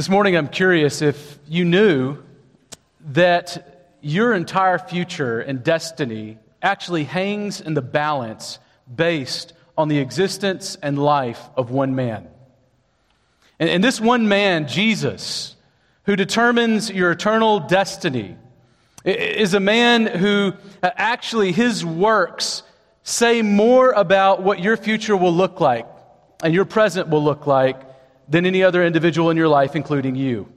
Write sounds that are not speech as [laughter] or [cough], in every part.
This morning, I'm curious if you knew that your entire future and destiny actually hangs in the balance based on the existence and life of one man. And, and this one man, Jesus, who determines your eternal destiny, is a man who uh, actually his works say more about what your future will look like and your present will look like than any other individual in your life, including you.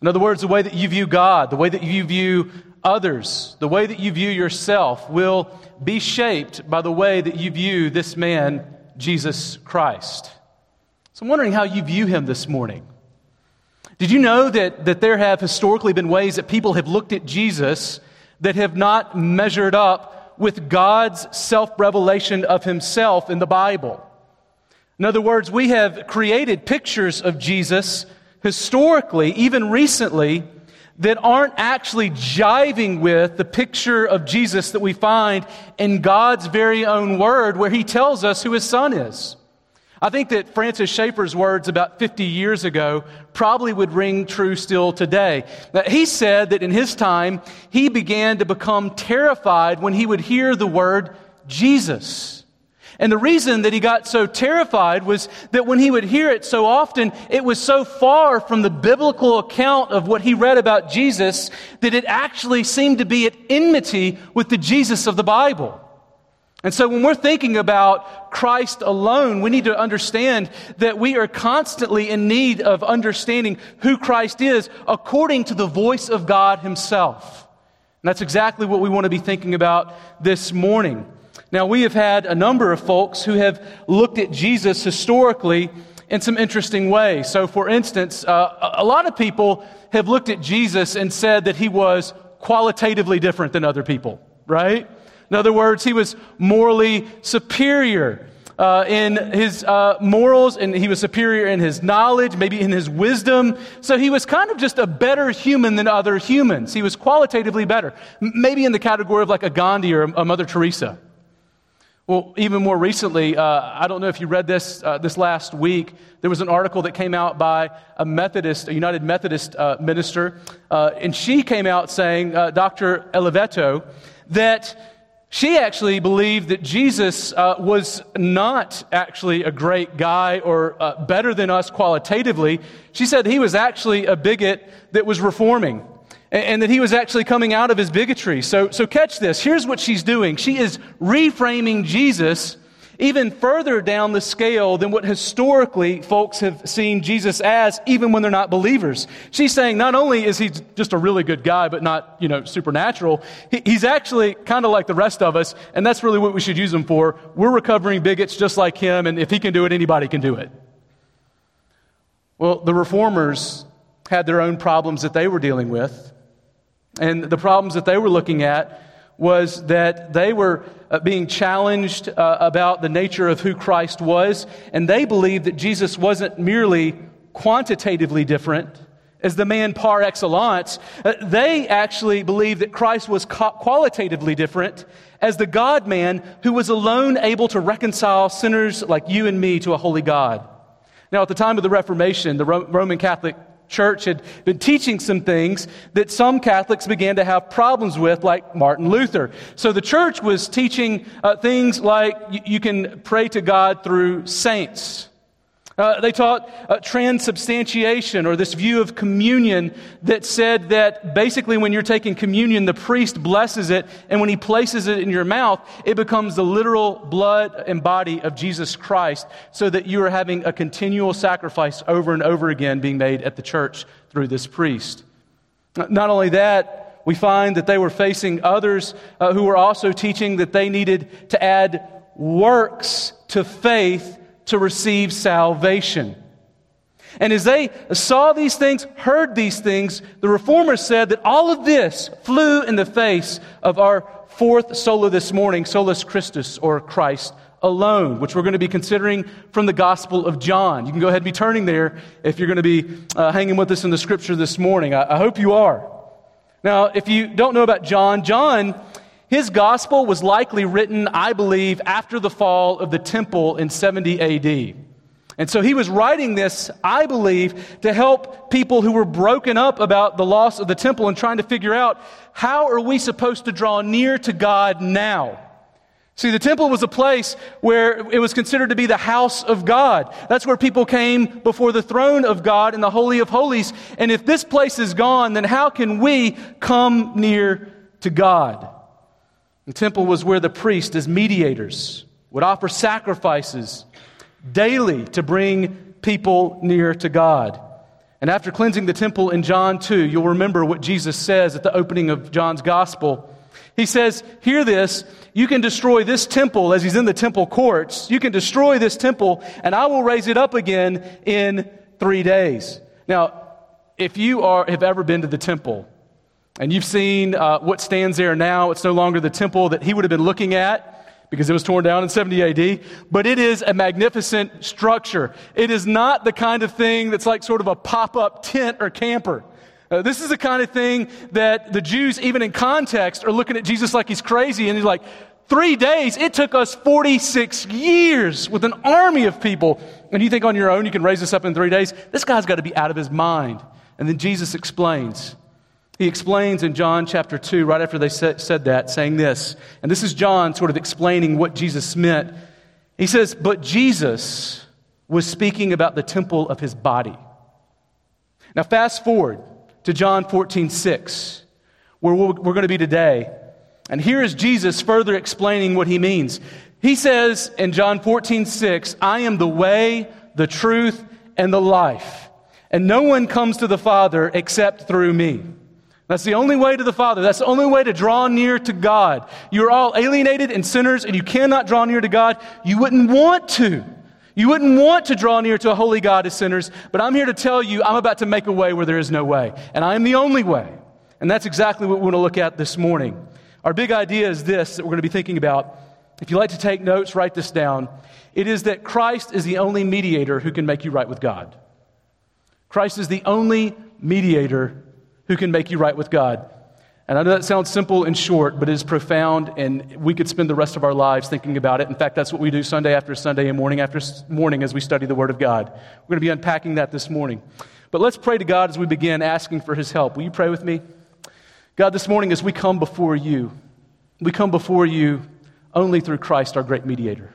In other words, the way that you view God, the way that you view others, the way that you view yourself will be shaped by the way that you view this man, Jesus Christ. So I'm wondering how you view him this morning. Did you know that, that there have historically been ways that people have looked at Jesus that have not measured up with God's self revelation of himself in the Bible? In other words, we have created pictures of Jesus historically, even recently, that aren't actually jiving with the picture of Jesus that we find in God's very own word, where he tells us who his son is. I think that Francis Schaeffer's words about 50 years ago probably would ring true still today. Now, he said that in his time, he began to become terrified when he would hear the word Jesus. And the reason that he got so terrified was that when he would hear it so often, it was so far from the biblical account of what he read about Jesus that it actually seemed to be at enmity with the Jesus of the Bible. And so when we're thinking about Christ alone, we need to understand that we are constantly in need of understanding who Christ is according to the voice of God Himself. And that's exactly what we want to be thinking about this morning. Now, we have had a number of folks who have looked at Jesus historically in some interesting ways. So, for instance, uh, a lot of people have looked at Jesus and said that he was qualitatively different than other people, right? In other words, he was morally superior uh, in his uh, morals, and he was superior in his knowledge, maybe in his wisdom. So he was kind of just a better human than other humans. He was qualitatively better, maybe in the category of like a Gandhi or a Mother Teresa. Well, even more recently, uh, I don't know if you read this uh, this last week. There was an article that came out by a Methodist, a United Methodist uh, minister, uh, and she came out saying, uh, Dr. Oliveto, that she actually believed that Jesus uh, was not actually a great guy or better than us qualitatively. She said he was actually a bigot that was reforming and, and, that he was actually coming out of his bigotry. So, so catch this. Here's what she's doing she is reframing Jesus even further down the scale than what historically folks have seen Jesus as, even when they're not believers. She's saying not only is he just a really good guy, but not, you know, supernatural, he, he's actually kind of like the rest of us, and that's really what we should use him for. We're recovering bigots just like him, and if he can do it, anybody can do it. Well, the reformers had their own problems that they were dealing with. And the problems that they were looking at was that they were uh, being challenged uh, about the nature of who Christ was, and they believed that Jesus wasn't merely quantitatively different as the man par excellence. Uh, they actually believed that Christ was qualitatively different as the God man who was alone able to reconcile sinners like you and me to a holy God. Now, at the time of the Reformation, the Roman Catholic church had been teaching some things that some Catholics began to have problems with, like Martin Luther. So the church was teaching uh, things like you, you can pray to God through saints. Uh, they taught uh, transubstantiation, or this view of communion that said that basically when you're taking communion, the priest blesses it, and when he places it in your mouth, it becomes the literal blood and body of Jesus Christ, so that you are having a continual sacrifice over and over again being made at the church through this priest. Not only that, we find that they were facing others uh, who were also teaching that they needed to add works to faith to receive salvation. And as they saw these things, heard these things, the reformers said that all of this flew in the face of our fourth sola this morning, solus Christus, or Christ alone, which we're going to be considering from the Gospel of John. You can go ahead and be turning there if you're going to be uh, hanging with us in the scripture this morning. I, I hope you are. Now, if you don't know about John, John his gospel was likely written, I believe, after the fall of the temple in 70 AD. And so he was writing this, I believe, to help people who were broken up about the loss of the temple and trying to figure out how are we supposed to draw near to God now? See, the temple was a place where it was considered to be the house of God. That's where people came before the throne of God in the Holy of Holies. And if this place is gone, then how can we come near to God? The temple was where the priest, as mediators, would offer sacrifices daily to bring people near to God. And after cleansing the temple in John 2, you'll remember what Jesus says at the opening of John's gospel. He says, Hear this, you can destroy this temple as he's in the temple courts. You can destroy this temple, and I will raise it up again in three days. Now, if you are, have ever been to the temple, and you've seen uh, what stands there now, it's no longer the temple that he would have been looking at because it was torn down in 70 AD, but it is a magnificent structure. It is not the kind of thing that's like sort of a pop up tent or camper. Uh, this is the kind of thing that the Jews, even in context, are looking at Jesus like he's crazy, and he's like, Three days, it took us 46 years with an army of people. And you think on your own you can raise this up in three days? This guy's got to be out of his mind. And then Jesus explains he explains in John chapter 2, right after they said, that, saying this, and this is John sort of explaining what Jesus meant. He says, But Jesus was speaking about the temple of his body. Now, fast forward to John 14, 6, where we're going to be today. And here is Jesus further explaining what he means. He says in John 14, 6, I am the way, the truth, and the life. And no one comes to the Father except through me. That's the only way to the Father. That's the only way to draw near to God. You're all alienated and sinners, and you cannot draw near to God. You wouldn't want to. You wouldn't want to draw near to a holy God as sinners, but I'm here to tell you I'm about to make a way where there is no way. And I am the only way. And that's exactly what we want to look at this morning. Our big idea is this that we're going to be thinking about. If you like to take notes, write this down. It is that Christ is the only mediator who can make you right with God. Christ is the only mediator who can make you right with God. And I know that sounds simple and short, but it is profound, and we could spend the rest of our lives thinking about it. In fact, that's what we do Sunday after Sunday and morning after morning as we study the Word of God. We're going to be unpacking that this morning. But let's pray to God as we begin asking for His help. Will you pray with me? God, this morning as we come before you, we come before you only through Christ, our great mediator.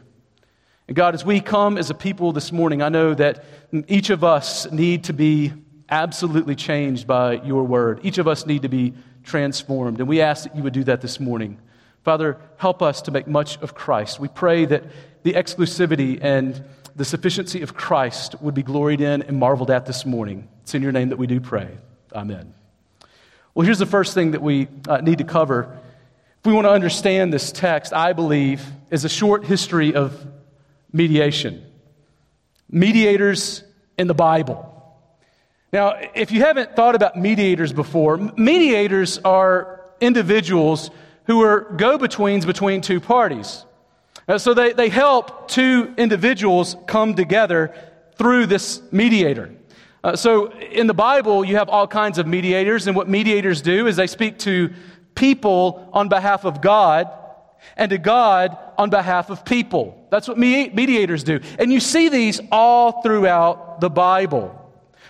And God, as we come as a people this morning, I know that each of us need to be absolutely changed by your word. Each of us need to be transformed, and we ask that you would do that this morning. Father, help us to make much of Christ. We pray that the exclusivity and the sufficiency of Christ would be gloried in and marveled at this morning. It's in your name that we do pray. Amen. Well, here's the first thing that we uh, need to cover. If we want to understand this text, I believe, is a short history of mediation. Mediators in the Bible. Now, if you haven't thought about mediators before, mediators are individuals who are go betweens between two parties. Uh, so they, they help two individuals come together through this mediator. Uh, so in the Bible, you have all kinds of mediators, and what mediators do is they speak to people on behalf of God and to God on behalf of people. That's what mediators do. And you see these all throughout the Bible.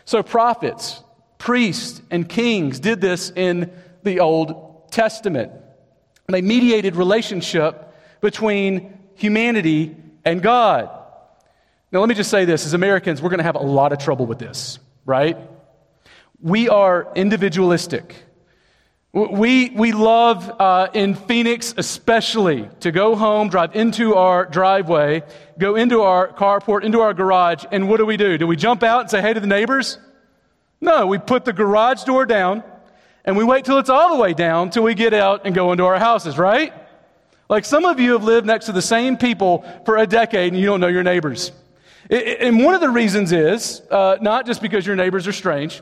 So, prophets, priests, and kings did this in the Old Testament. They mediated relationship between humanity and God. Now, let me just say this as Americans, we're going to have a lot of trouble with this, right? We are individualistic. We, we love uh, in Phoenix, especially, to go home, drive into our driveway, go into our carport, into our garage, and what do we do? Do we jump out and say hey to the neighbors? No, we put the garage door down and we wait till it's all the way down till we get out and go into our houses, right? Like some of you have lived next to the same people for a decade and you don't know your neighbors. And one of the reasons is uh, not just because your neighbors are strange,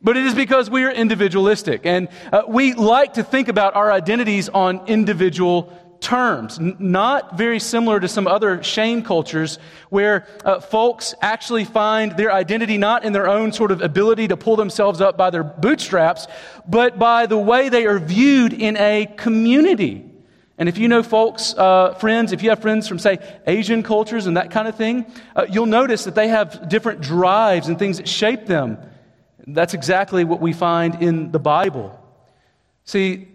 but it is because we are individualistic and uh, we like to think about our identities on individual terms, N- not very similar to some other shame cultures where uh, folks actually find their identity not in their own sort of ability to pull themselves up by their bootstraps, but by the way they are viewed in a community. And if you know folks, uh, friends, if you have friends from, say, Asian cultures and that kind of thing, uh, you'll notice that they have different drives and things that shape them. That's exactly what we find in the Bible. See,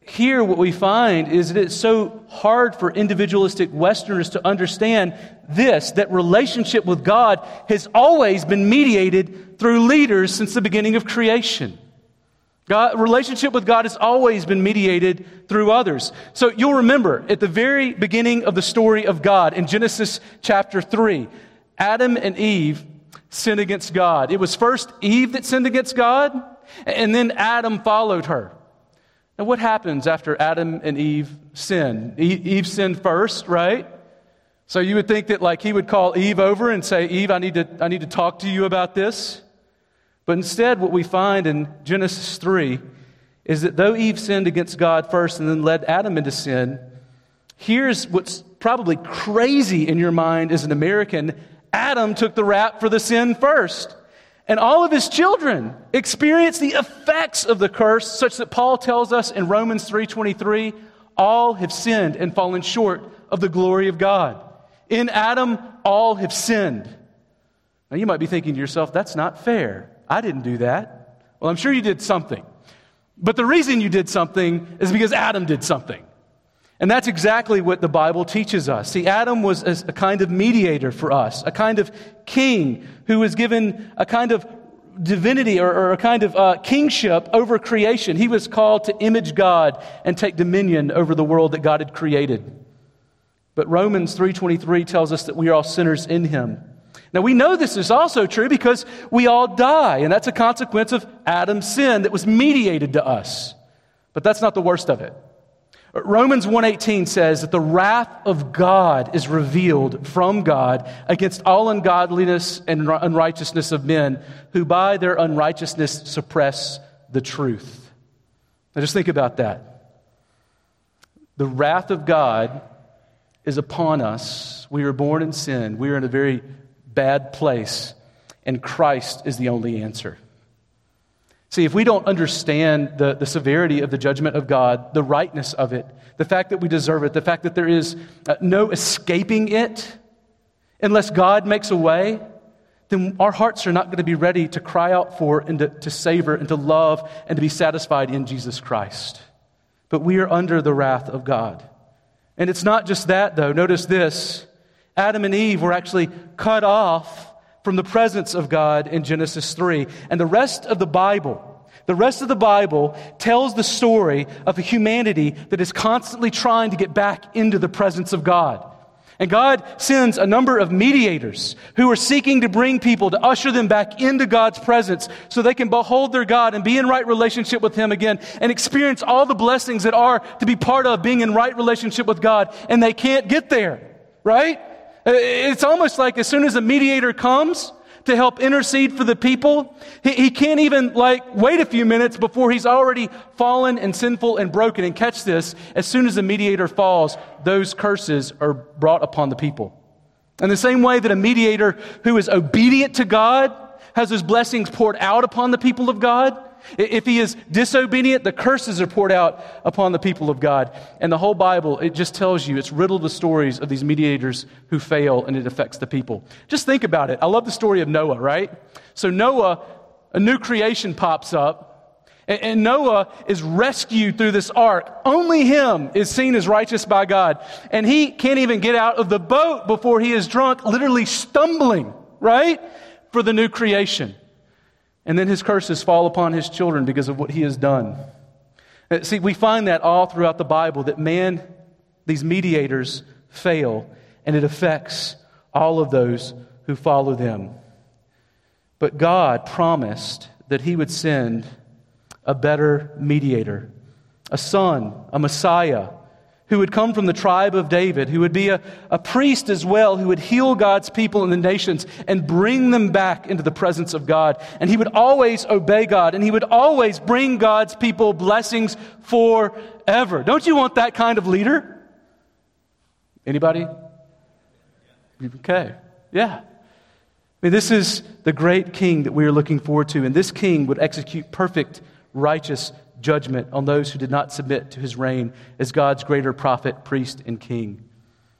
here what we find is that it's so hard for individualistic Westerners to understand this that relationship with God has always been mediated through leaders since the beginning of creation. God, relationship with God has always been mediated through others. So you'll remember at the very beginning of the story of God in Genesis chapter 3, Adam and Eve sinned against God. It was first Eve that sinned against God, and then Adam followed her. Now, what happens after Adam and Eve sin? Eve sinned first, right? So you would think that like he would call Eve over and say, Eve, I need to, I need to talk to you about this. But instead, what we find in Genesis 3 is that though Eve sinned against God first and then led Adam into sin, here's what's probably crazy in your mind as an American Adam took the rap for the sin first. And all of his children experienced the effects of the curse, such that Paul tells us in Romans 3:23, all have sinned and fallen short of the glory of God. In Adam, all have sinned. Now you might be thinking to yourself, that's not fair. I didn't do that. Well, I'm sure you did something. But the reason you did something is because Adam did something. And that's exactly what the Bible teaches us. See, Adam was a kind of mediator for us, a kind of king who was given a kind of divinity or, or a kind of uh, kingship over creation. He was called to image God and take dominion over the world that God had created. But Romans 3:23 tells us that we are all sinners in him. Now, we know this is also true because we all die, and that's a consequence of Adam's sin that was mediated to us. But that's not the worst of it. Romans 1:18 says that the wrath of God is revealed from God against all ungodliness and unrighteousness of men who by their unrighteousness suppress the truth. Now just think about that. The wrath of God is upon us. We were born in sin. We are in a very bad place, and Christ is the only answer. See, if we don't understand the, the severity of the judgment of God, the rightness of it, the fact that we deserve it, the fact that there is uh, no escaping it, unless God makes a way, then our hearts are not going to be ready to cry out for and to, to savor and to love and to be satisfied in Jesus Christ. But we are under the wrath of God. And it's not just that, though. Notice this Adam and Eve were actually cut off from the presence of God in Genesis 3. And the rest of the Bible, the rest of the Bible tells the story of a humanity that is constantly trying to get back into the presence of God. And God sends a number of mediators who are seeking to bring people to usher them back into God's presence so they can behold their God and be in right relationship with Him again and experience all the blessings that are to be part of being in right relationship with God. And they can't get there, right? Uh, it's almost like as soon as a mediator comes to help intercede for the people, he, he can't even like wait a few minutes before he's already fallen and sinful and broken. And catch this, as soon as the mediator falls, those curses are brought upon the people. In the same way that a mediator who is obedient to God has his blessings poured out upon the people of God, if he is disobedient, the curses are poured out upon the people of God. And the whole Bible, it just tells you, it's riddled with stories of these mediators who fail and it affects the people. Just think about it. I love the story of Noah, right? So, Noah, a new creation pops up. And Noah is rescued through this ark. Only him is seen as righteous by God. And he can't even get out of the boat before he is drunk, literally stumbling, right? For the new creation. And then his curses fall upon his children because of what he has done. Uh, see, we find that all throughout the Bible that man, these mediators, fail, and it affects all of those who follow them. But God promised that he would send a better mediator, a son, a Messiah who would come from the tribe of David, who would be a, a priest as well, who would heal God's people and the nations and bring them back into the presence of God. And he would always obey God, and he would always bring God's people blessings forever. Don't you want that kind of leader? Anybody? Okay. Yeah. I mean, this is the great king that we are looking forward to, and this king would execute perfect, righteous judgment on those who did not submit to his reign as God's greater prophet, priest, and king.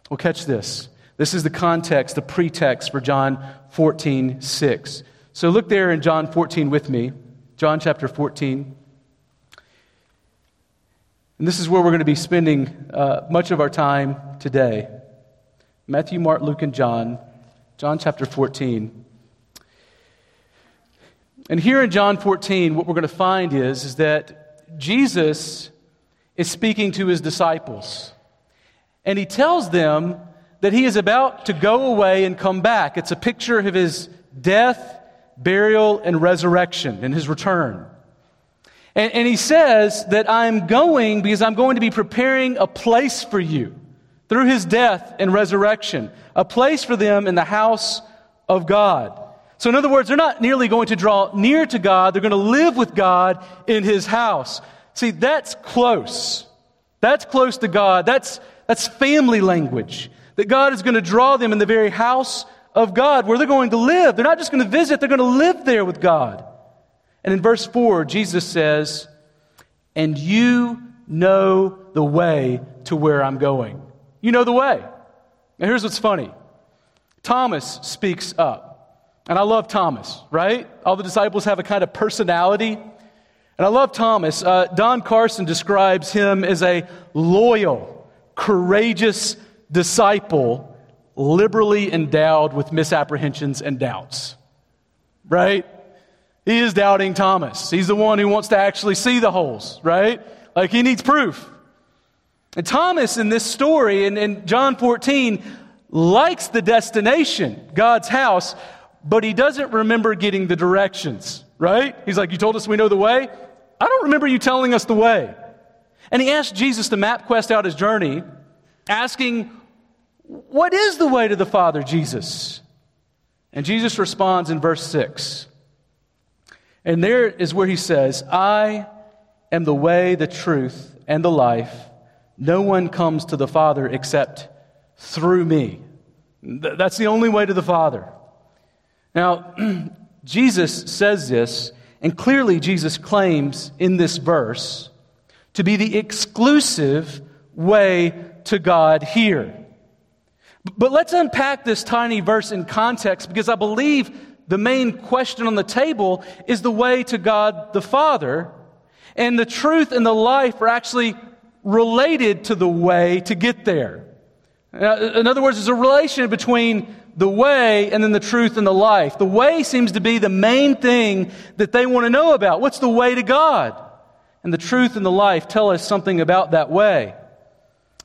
Well, catch this. This is the context, the pretext for John 14, 6. So look there in John 14 with me. John chapter 14. And this is where we're going to be spending uh, much of our time today. Matthew, Mark, Luke, and John. John chapter 14. And here in John 14, what we're going to find is, is that Jesus is speaking to his disciples. And he tells them that he is about to go away and come back. It's a picture of his death, burial, and resurrection and his return. And, and he says that I'm going because I'm going to be preparing a place for you through his death and resurrection, a place for them in the house of God. So, in other words, they're not nearly going to draw near to God, they're going to live with God in His house. See, that's close. That's close to God. That's, that's family language. That God is going to draw them in the very house of God where they're going to live. They're not just going to visit, they're going to live there with God. And in verse 4, Jesus says, And you know the way to where I'm going. You know the way. Now, here's what's funny Thomas speaks up. And I love Thomas, right? All the disciples have a kind of personality. And I love Thomas. Uh, Don Carson describes him as a loyal, courageous disciple, liberally endowed with misapprehensions and doubts. Right? He is doubting Thomas. He's the one who wants to actually see the holes, right? Like he needs proof. And Thomas, in this story, in, in John 14, likes the destination, God's house, but he doesn't remember getting the directions, right? He's like, You told us we know the way? I don't remember you telling us the way. And he asked Jesus to map quest out his journey, asking, What is the way to the Father, Jesus? And Jesus responds in verse 6. And there is where he says, I am the way, the truth, and the life. No one comes to the Father except through me. That's the only way to the Father. Now, [clears throat] Jesus says this, and clearly Jesus claims in this verse to be the exclusive way to God here. But let's unpack this tiny verse in context because I believe the main question on the table is the way to God the Father, and the truth and the life are actually related to the way to get there. In other words, there's a relation between the way and then the truth and the life. The way seems to be the main thing that they want to know about. What's the way to God? And the truth and the life tell us something about that way.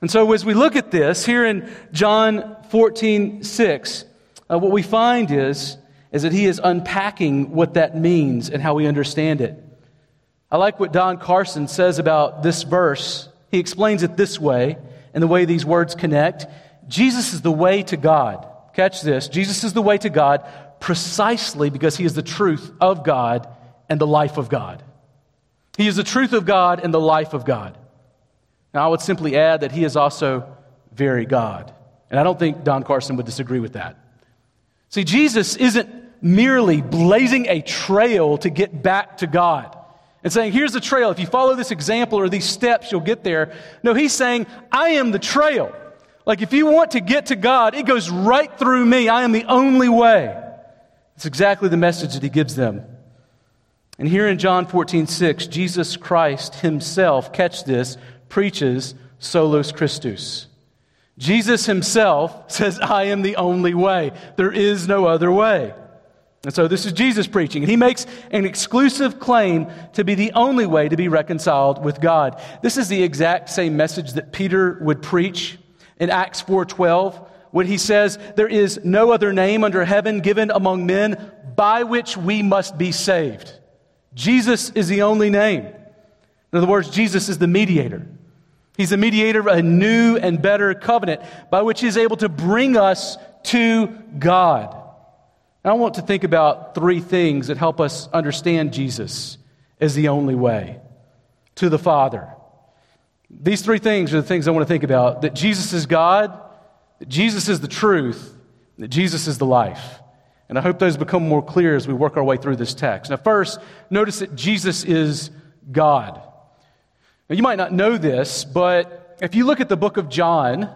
And so as we look at this here in John 14, 6, uh, what we find is, is that he is unpacking what that means and how we understand it. I like what Don Carson says about this verse. He explains it this way and the way these words connect. Jesus is the way to God. Catch this Jesus is the way to God precisely because he is the truth of God and the life of God. He is the truth of God and the life of God. Now, I would simply add that he is also very God. And I don't think Don Carson would disagree with that. See, Jesus isn't merely blazing a trail to get back to God and saying, here's the trail. If you follow this example or these steps, you'll get there. No, he's saying, I am the trail. Like, if you want to get to God, it goes right through me. I am the only way. It's exactly the message that he gives them. And here in John 14, 6, Jesus Christ himself, catch this, preaches solus Christus. Jesus himself [laughs] says, I am the only way. There is no other way. And so this is Jesus preaching. And he makes an exclusive claim to be the only way to be reconciled with God. This is the exact same message that Peter would preach in Acts 4:12 when he says there is no other name under heaven given among men by which we must be saved. Jesus is the only name. In other words, Jesus is the mediator. He's the mediator of a new and better covenant by which he is able to bring us to God. I want to think about three things that help us understand Jesus as the only way to the Father. These three things are the things I want to think about that Jesus is God, that Jesus is the truth, that Jesus is the life. And I hope those become more clear as we work our way through this text. Now, first, notice that Jesus is God. Now, you might not know this, but if you look at the book of John,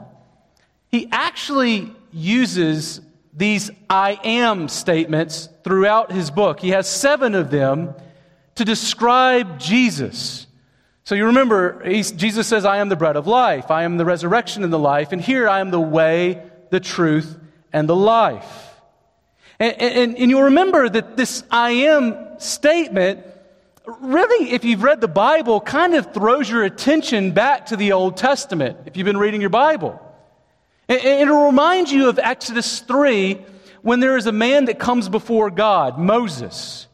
he actually uses these I am statements throughout his book. He has seven of them to describe Jesus. So you remember, Jesus says, I am the bread of life, I am the resurrection and the life, and here I am the way, the truth, and the life. And, and, and you'll remember that this I am statement really, if you've read the Bible, kind of throws your attention back to the Old Testament, if you've been reading your Bible. And it'll remind you of Exodus 3 when there is a man that comes before God, Moses.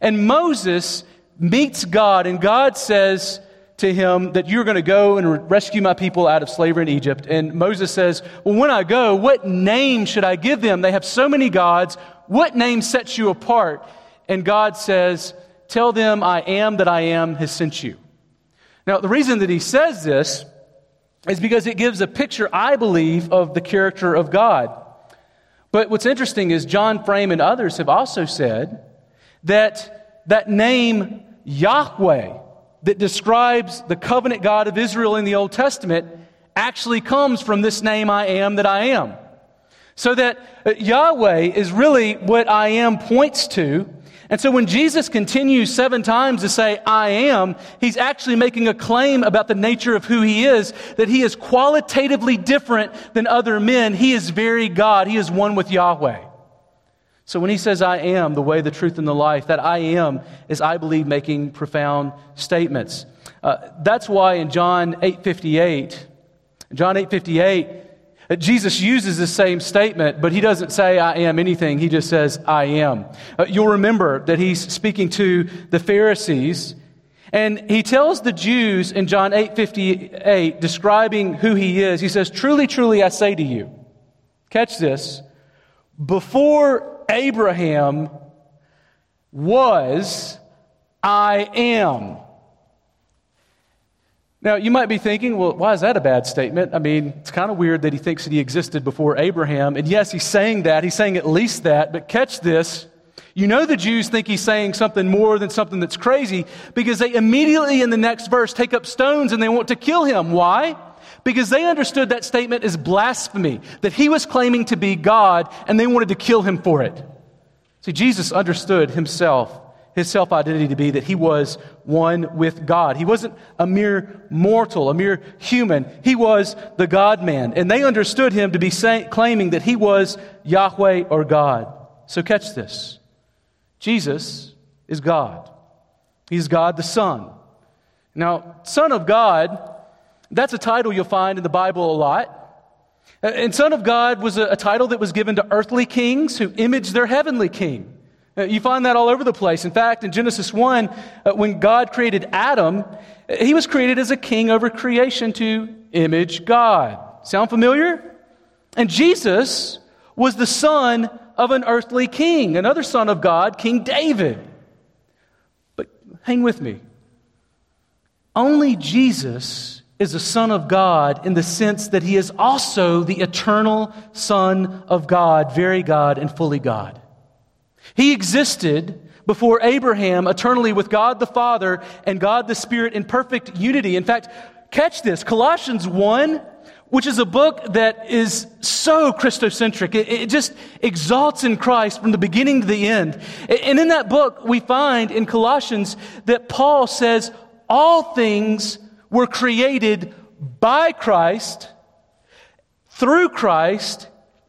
And Moses meets God, and God says to him that you're going to go and rescue my people out of slavery in Egypt. And Moses says, Well, when I go, what name should I give them? They have so many gods. What name sets you apart? And God says, Tell them I am that I am has sent you. Now, the reason that he says this is because it gives a picture, I believe, of the character of God. But what's interesting is John Frame and others have also said that that name Yahweh that describes the covenant God of Israel in the Old Testament actually comes from this name I am that I am. So that uh, Yahweh is really what I am points to. And so when Jesus continues seven times to say, I am, he's actually making a claim about the nature of who he is, that he is qualitatively different than other men. He is very God. He is one with Yahweh. So when he says, I am the way, the truth, and the life, that I am is, I believe, making profound statements. Uh, that's why in John 8.58, John 8.58, uh, Jesus uses the same statement, but he doesn't say, I am anything. He just says, I am. Uh, you'll remember that he's speaking to the Pharisees, and he tells the Jews in John 8.58, describing who he is, he says, Truly, truly, I say to you, catch this, before Abraham was, I am. Now, you might be thinking, well, why is that a bad statement? I mean, it's kind of weird that he thinks that he existed before Abraham. And yes, he's saying that. He's saying at least that. But catch this. You know, the Jews think he's saying something more than something that's crazy because they immediately in the next verse take up stones and they want to kill him. Why? Because they understood that statement as blasphemy, that he was claiming to be God and they wanted to kill him for it. See, Jesus understood himself, his self identity to be that he was one with God. He wasn't a mere mortal, a mere human. He was the God man. And they understood him to be say, claiming that he was Yahweh or God. So catch this Jesus is God, He's God the Son. Now, Son of God that's a title you'll find in the Bible a lot. And Son of God was a, title that was given to earthly kings who imaged their heavenly king. Uh, you find that all over the place. In fact, in Genesis 1, uh, when God created Adam, he was created as a king over creation to image God. Sound familiar? And Jesus was the son of an earthly king, another son of God, King David. But hang with me. Only Jesus is a Son of God in the sense that he is also the eternal Son of God, very God and fully God. He existed before Abraham eternally with God the Father and God the Spirit in perfect unity. In fact, catch this Colossians 1, which is a book that is so Christocentric. It, it just exalts in Christ from the beginning to the end. And in that book, we find in Colossians that Paul says, All things were created by Christ, through Christ,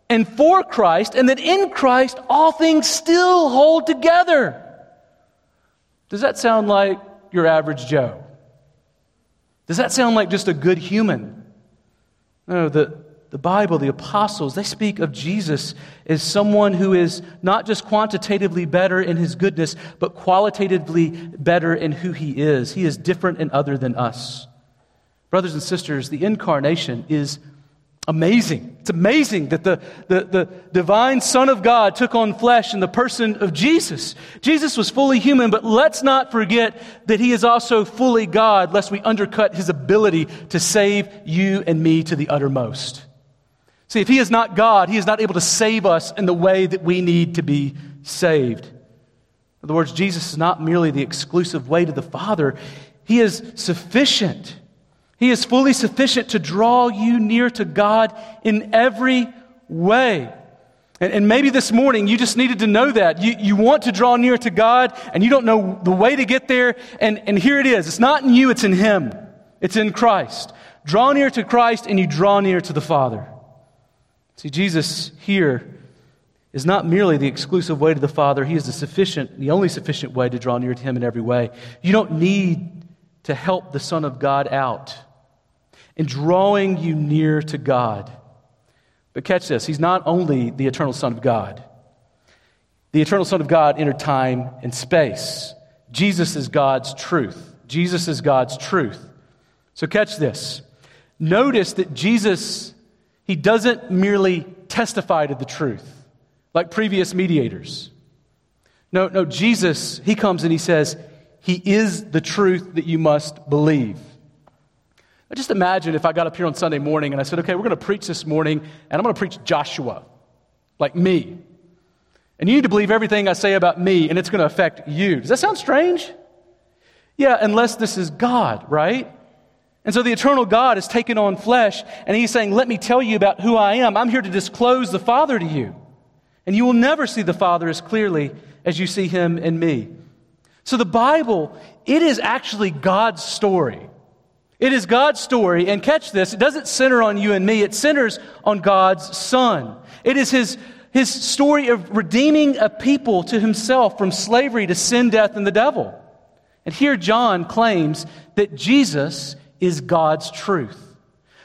and for Christ, and that in Christ all things still hold together. Does that sound like your average Joe? Does that sound like just a good human? No, the, the Bible, the apostles, they speak of Jesus as someone who is not just quantitatively better in his goodness, but qualitatively better in who he is. He is different and other than us. Brothers and sisters, the incarnation is amazing. It's amazing that the, the, the, divine Son of God took on flesh in the person of Jesus. Jesus was fully human, but let's not forget that he is also fully God, lest we undercut his ability to save you and me to the uttermost. See, if he is not God, he is not able to save us in the way that we need to be saved. In other words, Jesus is not merely the exclusive way to the Father, He is sufficient. He is fully sufficient to draw you near to God in every way. And, and, maybe this morning you just needed to know that. You, you want to draw near to God and you don't know the way to get there. And, and here it is it's not in you, it's in Him, it's in Christ. Draw near to Christ and you draw near to the Father. See, Jesus here is not merely the exclusive way to the Father, He is the sufficient, the only sufficient way to draw near to Him in every way. You don't need to help the Son of God out in drawing you near to God. But catch this He's not only the eternal Son of God, the eternal Son of God entered time and space. Jesus is God's truth. Jesus is God's truth. So catch this. Notice that Jesus, he doesn't merely testify to the truth like previous mediators. No, no, Jesus, he comes and he says, He is the truth that you must believe. Now just imagine if I got up here on Sunday morning and I said, okay, we're going to preach this morning, and I'm going to preach Joshua, like me. And you need to believe everything I say about me, and it's going to affect you. Does that sound strange? Yeah, unless this is God, right? And so the eternal God has taken on flesh, and he's saying, Let me tell you about who I am. I'm here to disclose the Father to you. And you will never see the Father as clearly as you see him in me. So the Bible, it is actually God's story. It is God's story, and catch this, it doesn't center on you and me, it centers on God's Son. It is his, his story of redeeming a people to himself from slavery to sin, death, and the devil. And here John claims that Jesus is God's truth.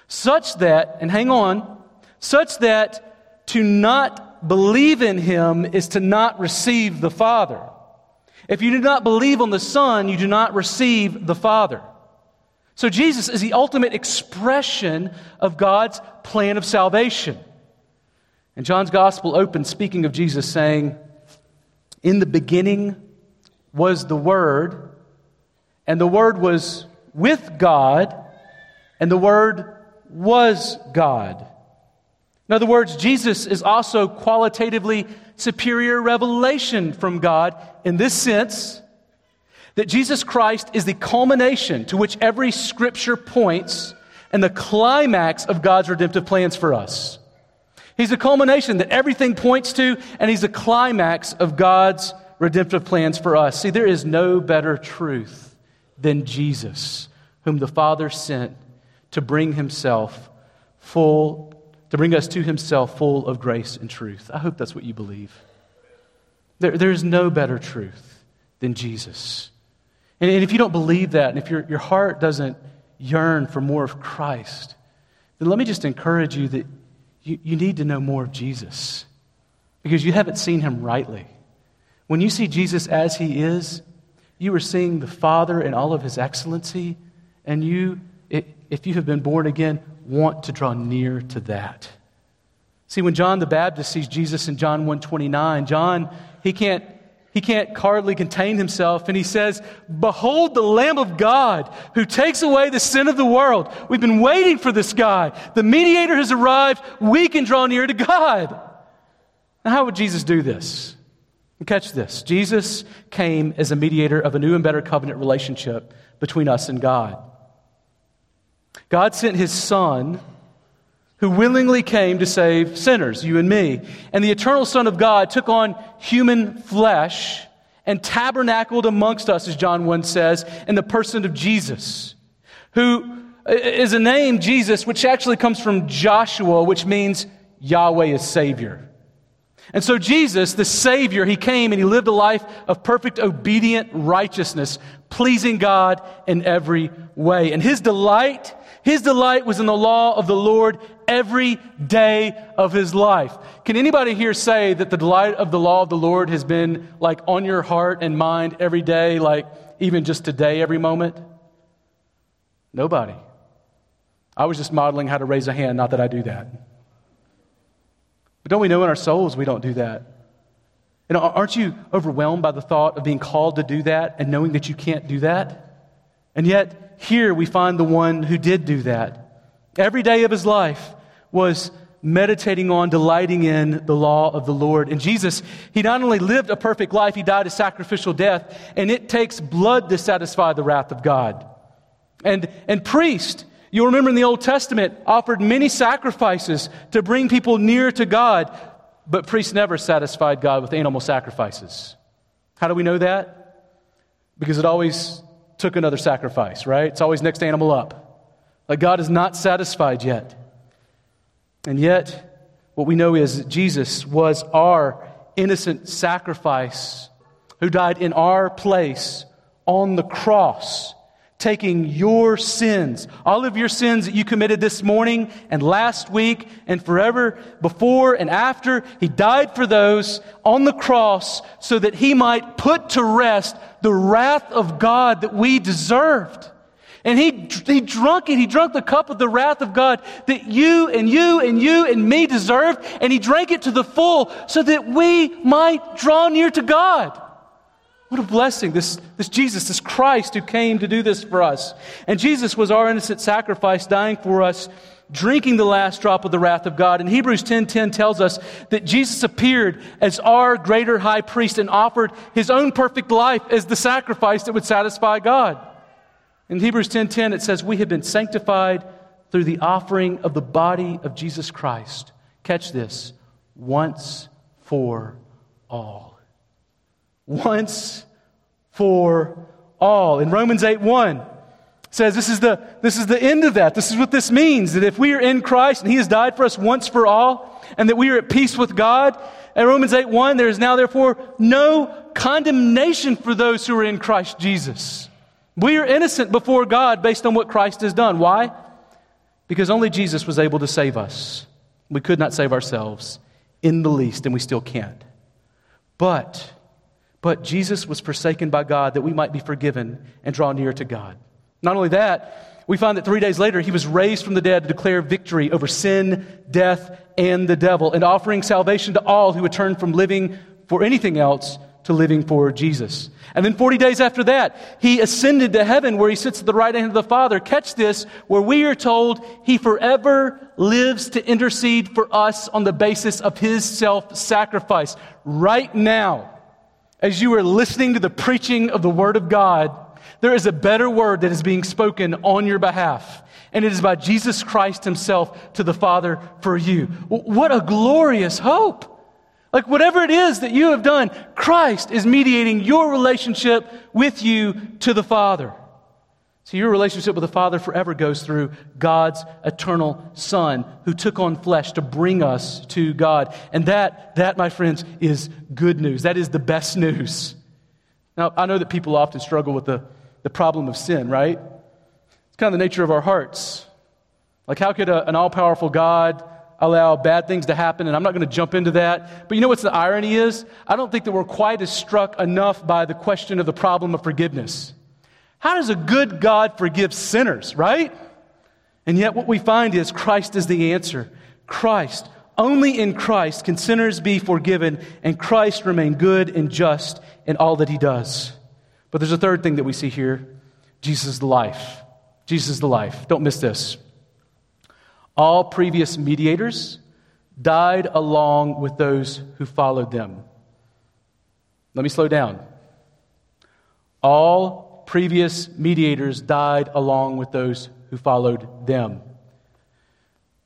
Such that, and hang on, such that to not believe in him is to not receive the Father. If you do not believe on the Son, you do not receive the Father. So Jesus is the ultimate expression of God's plan of salvation. And John's gospel opens speaking of Jesus saying, In the beginning was the Word, and the Word was with God, and the Word was God. In other words, Jesus is also qualitatively superior revelation from God in this sense that Jesus Christ is the culmination to which every scripture points and the climax of God's redemptive plans for us. He's the culmination that everything points to, and he's the climax of God's redemptive plans for us. See, there is no better truth than Jesus, whom the Father sent to bring himself full to bring us to himself full of grace and truth. I hope that's what you believe. There, there's no better truth than Jesus. And, and if you don't believe that, and if your, your heart doesn't yearn for more of Christ, then let me just encourage you that you, you need to know more of Jesus because you haven't seen him rightly. When you see Jesus as he is, you are seeing the Father in all of his excellency, and you, if you have been born again, want to draw near to that. See, when John the Baptist sees Jesus in John 129, John, he can't, he can't hardly contain himself, and he says, Behold the Lamb of God who takes away the sin of the world. We've been waiting for this guy. The mediator has arrived. We can draw near to God. Now, how would Jesus do this? Catch this Jesus came as a mediator of a new and better covenant relationship between us and God. God sent his Son, who willingly came to save sinners, you and me. And the eternal Son of God took on human flesh and tabernacled amongst us, as John 1 says, in the person of Jesus, who is a name, Jesus, which actually comes from Joshua, which means Yahweh is Savior. And so, Jesus, the Savior, He came and He lived a life of perfect, obedient righteousness, pleasing God in every way. And His delight his delight was in the law of the Lord every day of his life. Can anybody here say that the delight of the law of the Lord has been like on your heart and mind every day, like even just today, every moment? Nobody. I was just modeling how to raise a hand, not that I do that. But don't we know in our souls we don't do that? And aren't you overwhelmed by the thought of being called to do that and knowing that you can't do that? And yet, here we find the one who did do that. Every day of his life was meditating on, delighting in the law of the Lord. And Jesus, he not only lived a perfect life, he died a sacrificial death, and it takes blood to satisfy the wrath of God. And, and priest, you'll remember in the Old Testament, offered many sacrifices to bring people near to God, but priests never satisfied God with animal sacrifices. How do we know that? Because it always took another sacrifice, right? It's always next animal up. Like God is not satisfied yet. And yet, what we know is that Jesus was our innocent sacrifice who died in our place on the cross taking your sins, all of your sins that you committed this morning and last week and forever before and after. He died for those on the cross so that he might put to rest the wrath of God that we deserved. And he, he drunk it. He drank the cup of the wrath of God that you and you and you and me deserved. And he drank it to the full so that we might draw near to God. What a blessing, this, this Jesus, this Christ who came to do this for us. And Jesus was our innocent sacrifice, dying for us, drinking the last drop of the wrath of God. And Hebrews 10.10 10 tells us that Jesus appeared as our greater high priest and offered his own perfect life as the sacrifice that would satisfy God. In Hebrews 10.10 10, it says, we have been sanctified through the offering of the body of Jesus Christ. Catch this, once for all once for all. In Romans 8 1, says this is, the, this is the end of that. This is what this means that if we are in Christ and He has died for us once for all, and that we are at peace with God, in Romans 8 1, there is now therefore no condemnation for those who are in Christ Jesus. We are innocent before God based on what Christ has done. Why? Because only Jesus was able to save us. We could not save ourselves in the least, and we still can't. But but Jesus was forsaken by God that we might be forgiven and draw near to God. Not only that, we find that three days later he was raised from the dead to declare victory over sin, death, and the devil, and offering salvation to all who would turn from living for anything else to living for Jesus. And then 40 days after that, he ascended to heaven where he sits at the right hand of the Father. Catch this, where we are told he forever lives to intercede for us on the basis of his self sacrifice. Right now, as you are listening to the preaching of the Word of God, there is a better word that is being spoken on your behalf. And it is by Jesus Christ Himself to the Father for you. What a glorious hope! Like, whatever it is that you have done, Christ is mediating your relationship with you to the Father. So your relationship with the Father forever goes through God's eternal Son who took on flesh to bring us to God. And that, that, my friends, is good news. That is the best news. Now, I know that people often struggle with the, the problem of sin, right? It's kind of the nature of our hearts. Like, how could a, an all powerful God allow bad things to happen? And I'm not going to jump into that. But you know what's the irony is? I don't think that we're quite as struck enough by the question of the problem of forgiveness. How does a good God forgive sinners, right? And yet, what we find is Christ is the answer. Christ. Only in Christ can sinners be forgiven, and Christ remain good and just in all that he does. But there's a third thing that we see here Jesus the life. Jesus the life. Don't miss this. All previous mediators died along with those who followed them. Let me slow down. All previous mediators died along with those who followed them.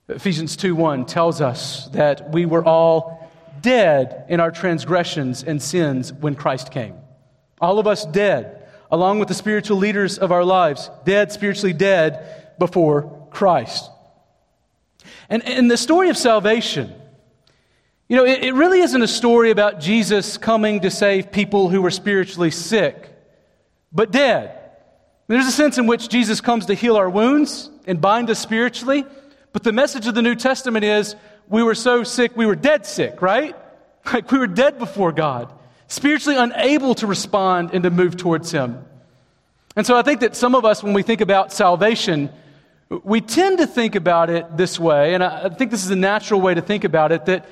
Ephesians 2:1 tells us that we were all dead in our transgressions and sins when Christ came. All of us dead, along with the spiritual leaders of our lives, dead, spiritually dead before Christ. And in the story of salvation, you know, it, it really isn't a story about Jesus coming to save people who were spiritually sick but dead. There's a sense in which Jesus comes to heal our wounds and bind us spiritually, but the message of the New Testament is we were so sick, we were dead sick, right? [laughs] Like we were dead before God, spiritually unable to respond and to move towards Him. And so I think that some of us, when we think about salvation, we tend to think about it this way, and I think this is a natural way to think about it that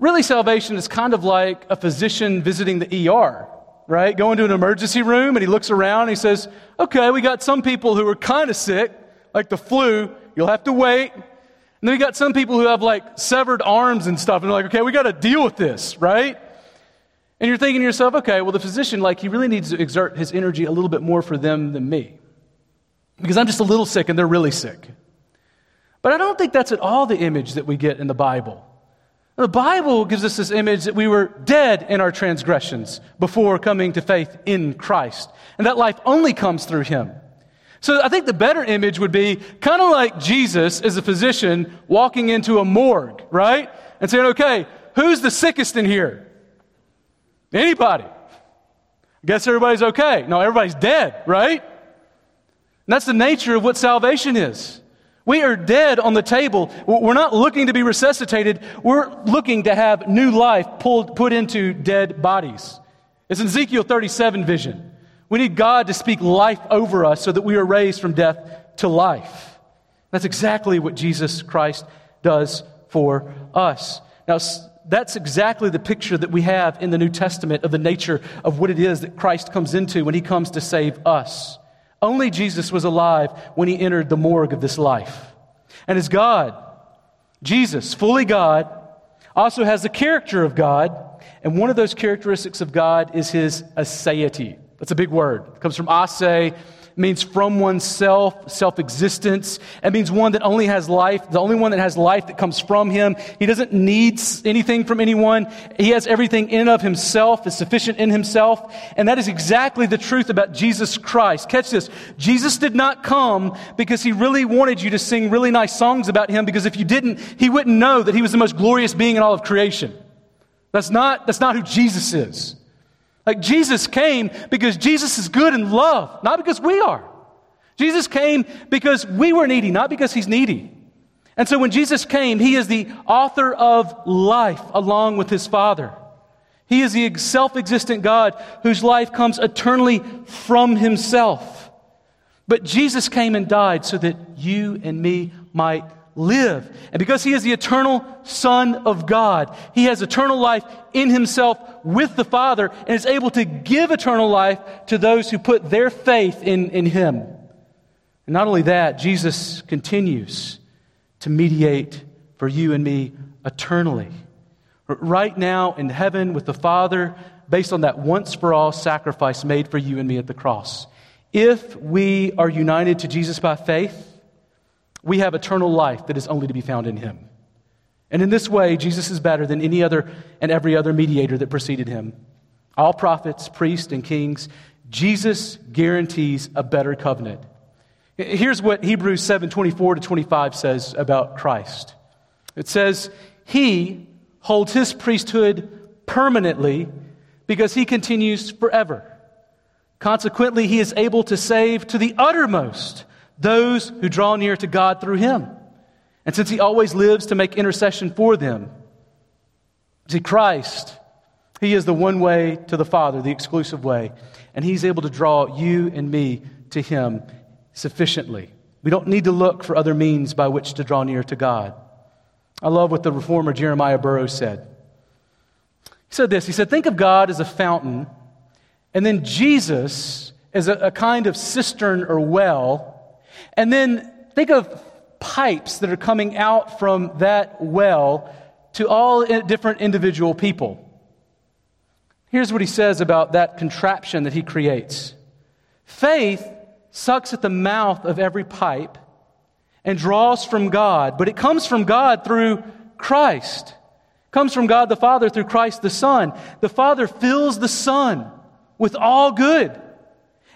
really salvation is kind of like a physician visiting the ER right? Go into an emergency room and he looks around and he says, okay, we got some people who are kind of sick, like the flu. You'll have to wait. And then we got some people who have like severed arms and stuff. And they're like, okay, we got to deal with this, right? And you're thinking to yourself, okay, well, the physician, like, he really needs to exert his energy a little bit more for them than me. because I'm just a little sick and they're really sick. But I don't think that's at all the image that we get in the Bible. The Bible gives us this image that we were dead in our transgressions before coming to faith in Christ, and that life only comes through Him. So I think the better image would be kind of like Jesus as a physician walking into a morgue, right? And saying, okay, who's the sickest in here? Anybody. Guess everybody's okay. No, everybody's dead, right? And that's the nature of what salvation is. We are dead on the table. We're not looking to be resuscitated. We're looking to have new life pulled, put into dead bodies. It's an Ezekiel 37 vision. We need God to speak life over us so that we are raised from death to life. That's exactly what Jesus Christ does for us. Now, that's exactly the picture that we have in the New Testament of the nature of what it is that Christ comes into when he comes to save us. Only Jesus was alive when he entered the morgue of this life. And as God, Jesus, fully God, also has the character of God. And one of those characteristics of God is his aseity. That's a big word. It comes from a se, means from oneself, self existence. It means one that only has life, the only one that has life that comes from him. He doesn't need anything from anyone. He has everything in of himself, is sufficient in himself. And that is exactly the truth about Jesus Christ. Catch this. Jesus did not come because he really wanted you to sing really nice songs about him, because if you didn't, he wouldn't know that he was the most glorious being in all of creation. That's not, that's not who Jesus is. Like Jesus came because Jesus is good and love, not because we are. Jesus came because we were needy, not because he's needy. And so when Jesus came, he is the author of life along with his Father. He is the self existent God whose life comes eternally from himself. But Jesus came and died so that you and me might live. And because he is the eternal Son of God, he has eternal life in himself with the Father and is able to give eternal life to those who put their faith in, in him. And not only that, Jesus continues to mediate for you and me eternally. Right now in heaven with the Father, based on that once for all sacrifice made for you and me at the cross. If we are united to Jesus by faith, we have eternal life that is only to be found in him. And in this way, Jesus is better than any other and every other mediator that preceded him. All prophets, priests, and kings, Jesus guarantees a better covenant. Here's what Hebrews 7 24 to 25 says about Christ it says, He holds his priesthood permanently because he continues forever. Consequently, he is able to save to the uttermost those who draw near to God through him. And since he always lives to make intercession for them, see, Christ, he is the one way to the Father, the exclusive way. And he's able to draw you and me to him sufficiently. We don't need to look for other means by which to draw near to God. I love what the reformer Jeremiah Burroughs said. He said this He said, Think of God as a fountain, and then Jesus as a, a kind of cistern or well and then think of pipes that are coming out from that well to all different individual people. Here's what he says about that contraption that he creates faith sucks at the mouth of every pipe and draws from God, but it comes from God through Christ. Comes from God the Father through Christ the Son. The Father fills the Son with all good.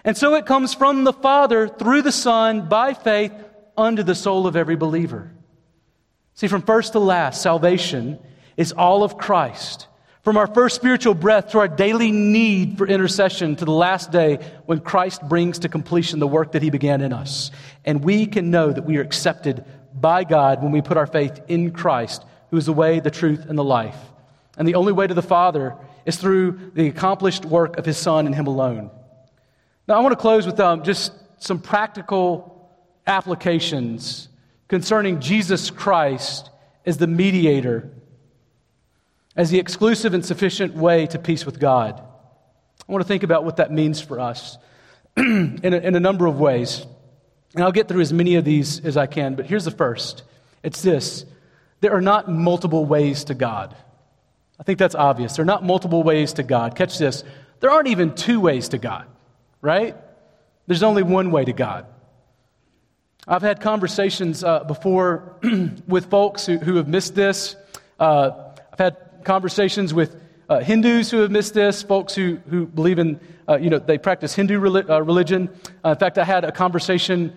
And so it comes from the Father through the Son by faith unto the soul of every believer. See, from first to last, salvation is all of Christ. From our first spiritual breath to our daily need for intercession to the last day when Christ brings to completion the work that he began in us. And we can know that we are accepted by God when we put our faith in Christ, who is the way, the truth, and the life. And the only way to the Father is through the accomplished work of his Son and him alone. Now, I want to close with um, just some practical applications concerning Jesus Christ as the mediator, as the exclusive and sufficient way to peace with God. I want to think about what that means for us [clears throat] in, a, in a number of ways. And I'll get through as many of these as I can, but here's the first it's this there are not multiple ways to God. I think that's obvious. There are not multiple ways to God. Catch this there aren't even two ways to God right? There's only one way to God. I've had conversations uh, before [clears throat] with folks who, who have missed this. Uh, I've had conversations with uh, Hindus who have missed this, folks who, who believe in, uh, you know, they practice Hindu uh, religion. Uh, in fact, I had a conversation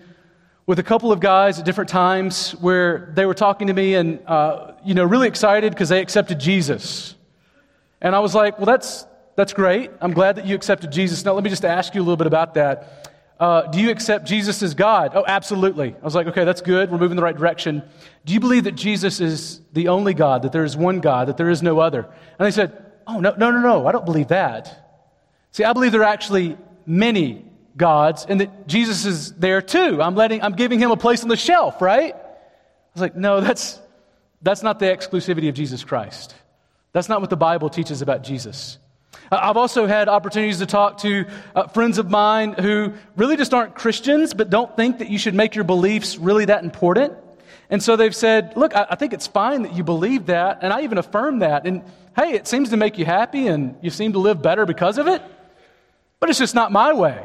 with a couple of guys at different times where they were talking to me and, you know, really excited because they accepted Jesus. And I was like, well, that's, that's great. I'm glad that you accepted Jesus. Now, let me just ask you a little bit about that. Uh, do you accept Jesus as God? Oh, absolutely. I was like, okay, that's good. We're moving in the right direction. Do you believe that Jesus is the only God, that there is one God, that there is no other? And they said, oh, no, no, no, no, I don't believe that. See, I believe there are actually many gods and that Jesus is there too. I'm letting, I'm giving him a place on the shelf, right? I was like, no, that's, that's not the exclusivity of Jesus Christ. That's not what the Bible teaches about Jesus. Uh, I've also had opportunities to talk to uh, friends of mine who really just aren't Christians, but don't think that you should make your beliefs really that important. And so they've said, Look, I, I think it's fine that you believe that, and I even affirm that. And hey, it seems to make you happy, and you seem to live better because of it, but it's just not my way.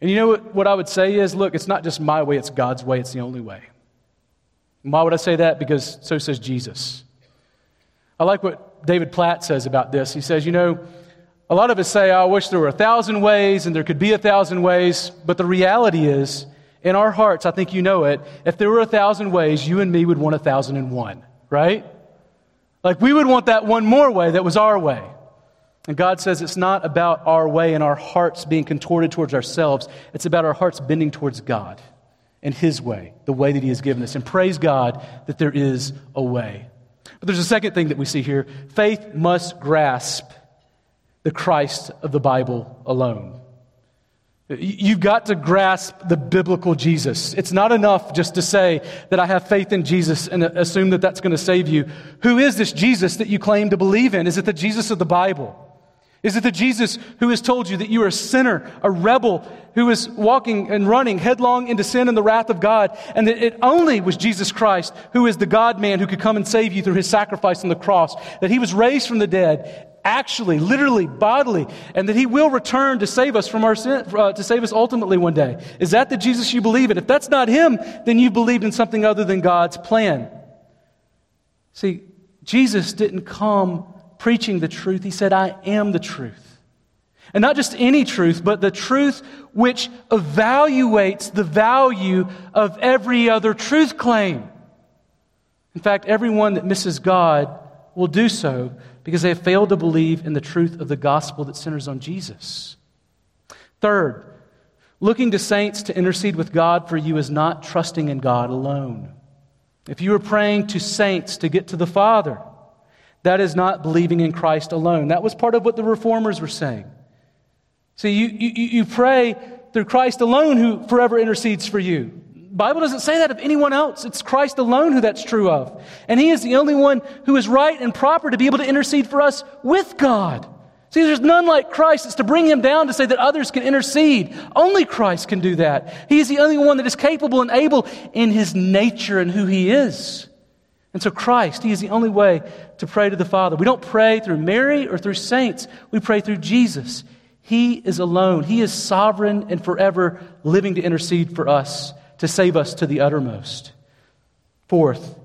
And you know what, what I would say is, look, it's not just my way, it's God's way, it's the only way. And why would I say that? Because so says Jesus. I like what David Platt says about this. He says, You know, a lot of us say, I wish there were a thousand ways and there could be a thousand ways, but the reality is, in our hearts, I think you know it, if there were a thousand ways, you and me would want a thousand and one, right? Like we would want that one more way that was our way. And God says it's not about our way and our hearts being contorted towards ourselves, it's about our hearts bending towards God and His way, the way that He has given us. And praise God that there is a way. But there's a second thing that we see here faith must grasp the Christ of the Bible alone. You've got to grasp the biblical Jesus. It's not enough just to say that I have faith in Jesus and assume that that's going to save you. Who is this Jesus that you claim to believe in? Is it the Jesus of the Bible? Is it the Jesus who has told you that you are a sinner, a rebel, who is walking and running headlong into sin and the wrath of God, and that it only was Jesus Christ, who is the God man who could come and save you through his sacrifice on the cross, that he was raised from the dead, actually, literally, bodily, and that he will return to save us from our sin, uh, to save us ultimately one day? Is that the Jesus you believe in? If that's not him, then you've believed in something other than God's plan. See, Jesus didn't come preaching the truth. He said, I am the truth. And not just any truth, but the truth which evaluates the value of every other truth claim. In fact, everyone that misses God will do so because they have failed to believe in the truth of the gospel that centers on Jesus. Third, looking to saints to intercede with God for you is not trusting in God alone. If you are praying to saints to get to the Father, that is not believing in Christ alone. That was part of what the reformers were saying. See, you, you, you pray through Christ alone who forever intercedes for you. The Bible doesn't say that of anyone else. It's Christ alone who that's true of. And He is the only one who is right and proper to be able to intercede for us with God. See, there's none like Christ. It's to bring him down to say that others can intercede. Only Christ can do that. He is the only one that is capable and able in his nature and who he is. And so, Christ, He is the only way to pray to the Father. We don't pray through Mary or through saints, we pray through Jesus. He is alone, He is sovereign and forever living to intercede for us, to save us to the uttermost. Fourth,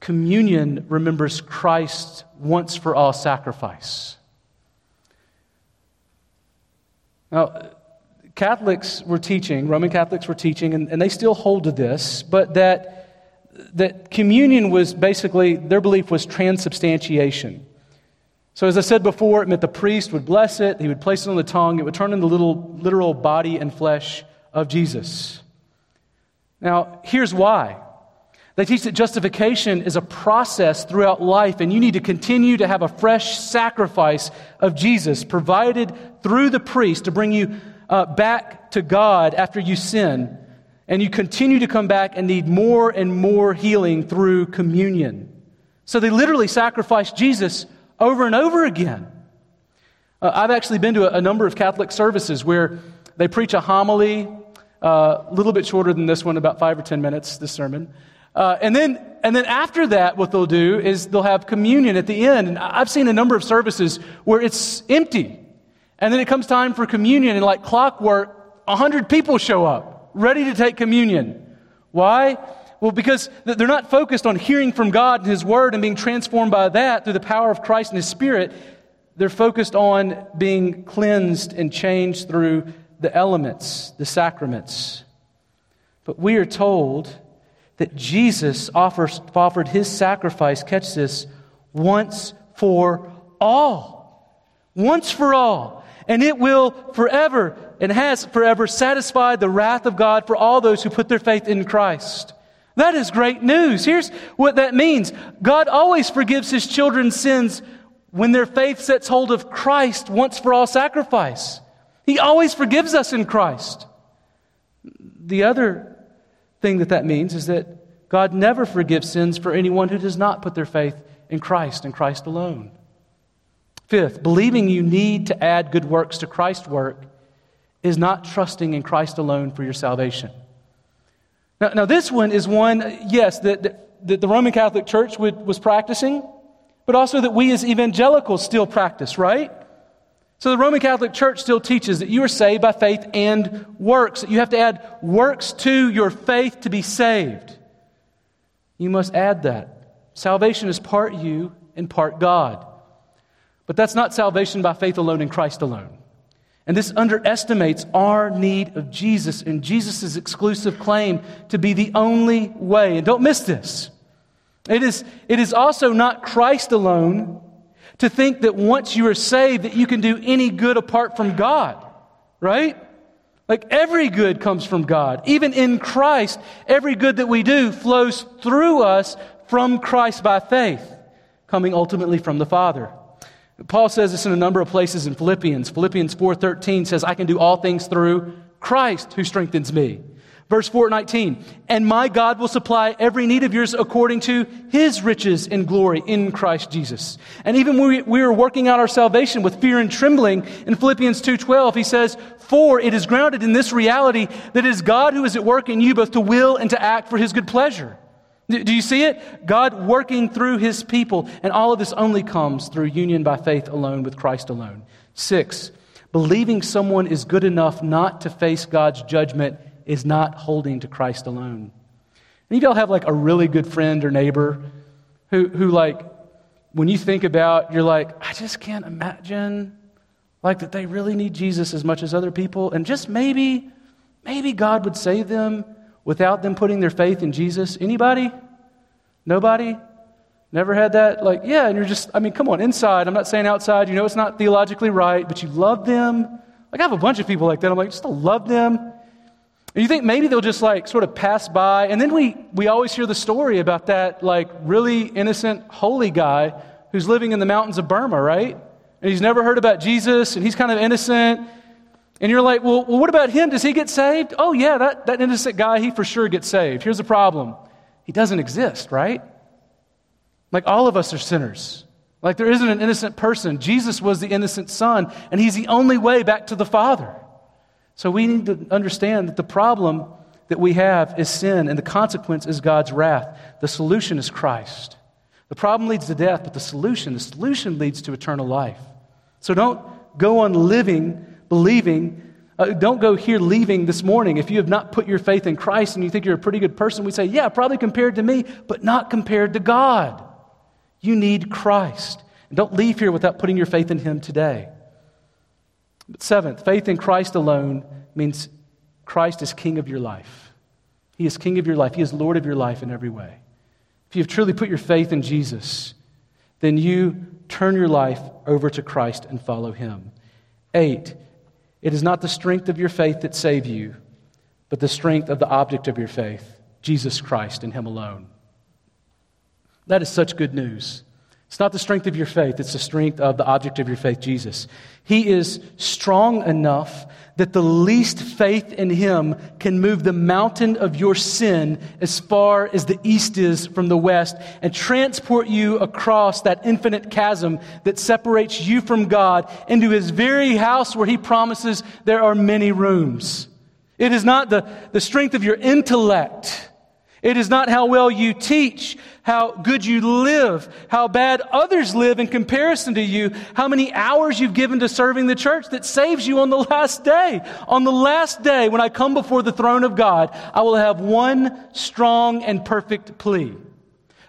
communion remembers Christ's once for all sacrifice. Now, Catholics were teaching, Roman Catholics were teaching, and, and they still hold to this, but that that communion was basically, their belief was transubstantiation. So, as I said before, it meant the priest would bless it, he would place it on the tongue, it would turn into the little literal body and flesh of Jesus. Now, here's why. They teach that justification is a process throughout life, and you need to continue to have a fresh sacrifice of Jesus provided through the priest to bring you uh, back to God after you sin and you continue to come back and need more and more healing through communion. So they literally sacrifice Jesus over and over again. Uh, I've actually been to a, a, number of Catholic services where they preach a homily, uh, a little bit shorter than this one, about five or ten minutes, this sermon. Uh, and, then, and then after that, what they'll do is they'll have communion at the end. And I've seen a number of services where it's empty. And then it comes time for communion, and like clockwork, a hundred people show up. Ready to take communion. Why? Well, because they're not focused on hearing from God and His Word and being transformed by that through the power of Christ and His Spirit. They're focused on being cleansed and changed through the elements, the sacraments. But we are told that Jesus offers, offered His sacrifice, catch this, once for all. Once for all. And it will forever and has forever satisfied the wrath of God for all those who put their faith in Christ. That is great news. Here's what that means God always forgives his children's sins when their faith sets hold of Christ once for all sacrifice. He always forgives us in Christ. The other thing that that means is that God never forgives sins for anyone who does not put their faith in Christ and Christ alone. Fifth, believing you need to add good works to Christ's work is not trusting in Christ alone for your salvation. Now, now this one is one, yes, that, that, that the Roman Catholic Church would, was practicing, but also that we as evangelicals still practice, right? So the Roman Catholic Church still teaches that you are saved by faith and works, that you have to add works to your faith to be saved. You must add that. Salvation is part you and part God. But that's not salvation by faith alone in Christ alone. And this underestimates our need of Jesus and Jesus' exclusive claim to be the only way. And don't miss this. It is, it is also not Christ alone to think that once you are saved that you can do any good apart from God, right? Like every good comes from God. Even in Christ, every good that we do flows through us from Christ by faith, coming ultimately from the Father. Paul says this in a number of places in Philippians. Philippians 4:13 says, "I can do all things through Christ who strengthens me." Verse 4:19, "And my God will supply every need of yours according to his riches in glory in Christ Jesus." And even when we, are working out our salvation with fear and trembling, in Philippians 2:12, he says, "For it is grounded in this reality that it is God who is at work in you both to will and to act for his good pleasure." Do you see it? God working through his people. And all of this only comes through union by faith alone with Christ alone. Six, believing someone is good enough not to face God's judgment is not holding to Christ alone. Any of y'all have like a really good friend or neighbor who, who like, when you think about, you're like, I just can't imagine like that they really need Jesus as much as other people. And just maybe, maybe God would save them without them putting their faith in Jesus? Anybody? Nobody? Never had that? Like, yeah, and you're just, I mean, come on, inside. I'm not saying outside. You know it's not theologically right, but you love them. Like, I have a bunch of people like that. I'm like, just to love them. And you think maybe they'll just like sort of pass by. And then we, we always hear the story about that like really innocent, holy guy who's living in the mountains of Burma, right? And he's never heard about Jesus and he's kind of innocent and you're like, well, what about him? Does he get saved? Oh, yeah, that, that innocent guy, he for sure gets saved. Here's the problem he doesn't exist, right? Like all of us are sinners. Like there isn't an innocent person. Jesus was the innocent son, and he's the only way back to the Father. So we need to understand that the problem that we have is sin, and the consequence is God's wrath. The solution is Christ. The problem leads to death, but the solution, the solution leads to eternal life. So don't go on living believing. Uh, don't go here leaving this morning. If you have not put your faith in Christ and you think you're a pretty good person, we say, yeah, probably compared to me, but not compared to God. You need Christ. And don't leave here without putting your faith in Him today. But seventh, faith in Christ alone means Christ is King of your life. He is King of your life. He is Lord of your life in every way. If you have truly put your faith in Jesus, then you turn your life over to Christ and follow Him. Eight, it is not the strength of your faith that save you, but the strength of the object of your faith, Jesus Christ and Him alone. That is such good news. It's not the strength of your faith, it's the strength of the object of your faith, Jesus. He is strong enough that the least faith in him can move the mountain of your sin as far as the east is from the west and transport you across that infinite chasm that separates you from God into his very house where he promises there are many rooms. It is not the, the strength of your intellect. It is not how well you teach, how good you live, how bad others live in comparison to you, how many hours you've given to serving the church that saves you on the last day. On the last day, when I come before the throne of God, I will have one strong and perfect plea.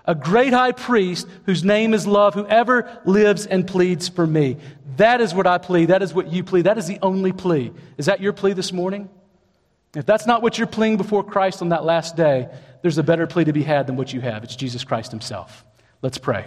A great high priest whose name is love, whoever lives and pleads for me. That is what I plead. That is what you plead. That is the only plea. Is that your plea this morning? If that's not what you're pleading before Christ on that last day, there's a better plea to be had than what you have. It's Jesus Christ Himself. Let's pray.